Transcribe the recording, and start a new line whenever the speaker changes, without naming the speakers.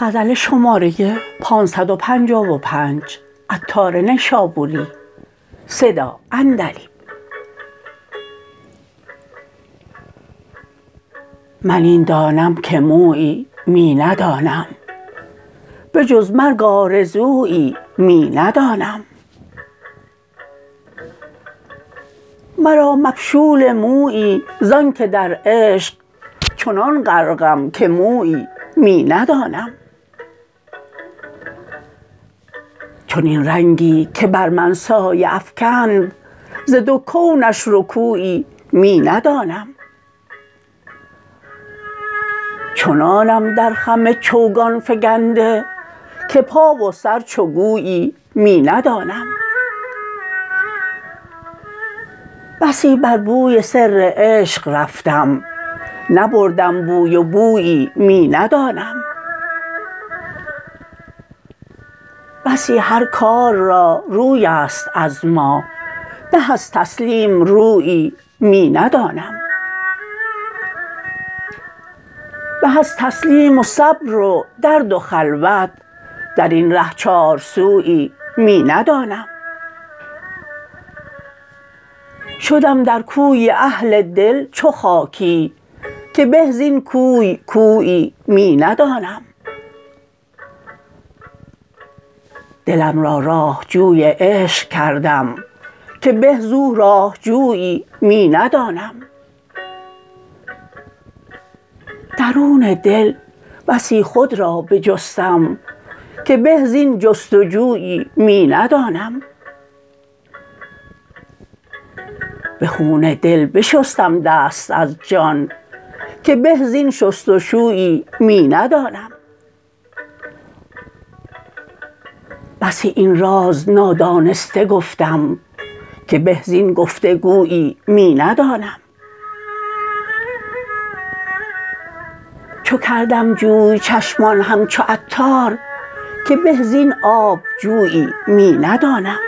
غزل شماره 555 عطار نشابوری. صدا اندلی. من این دانم که مویی می ندانم. به جز مرگ آرزویی می ندانم. مرا مبشول مویی زانکه در عشق چنان غرقم که مویی می ندانم. چنین رنگی که بر من سایه افکند ز دو کونش رکویی می ندانم. چنانم در خم چوگان فگنده که پا و سر چو گویی می ندانم. بسی بر بوی سر عشق رفتم نبردم بوی و بویی می ندانم. بسی هر کار را روی است از ما به از تسلیم رویی می ندانم. به از تسلیم و صبر و درد و خلوت درین ره چارسویی می ندانم. شدم در کوی اهل دل چو خاکی که به زین کوی کویی می ندانم. دلم را راه جوی عشق کردم که به زو راه جویی می ندانم. درون دل بسی خود را بجستم که به زین جستجویی می ندانم. به خون دل بشستم دست از جان که به زین شست و شویی می ندانم. بسی این راز نادانسته گفتم که به زین گفت و گویی می ندانم. چو کردم جوی چشمان همچو عطار که به زین آب جویی می ندانم.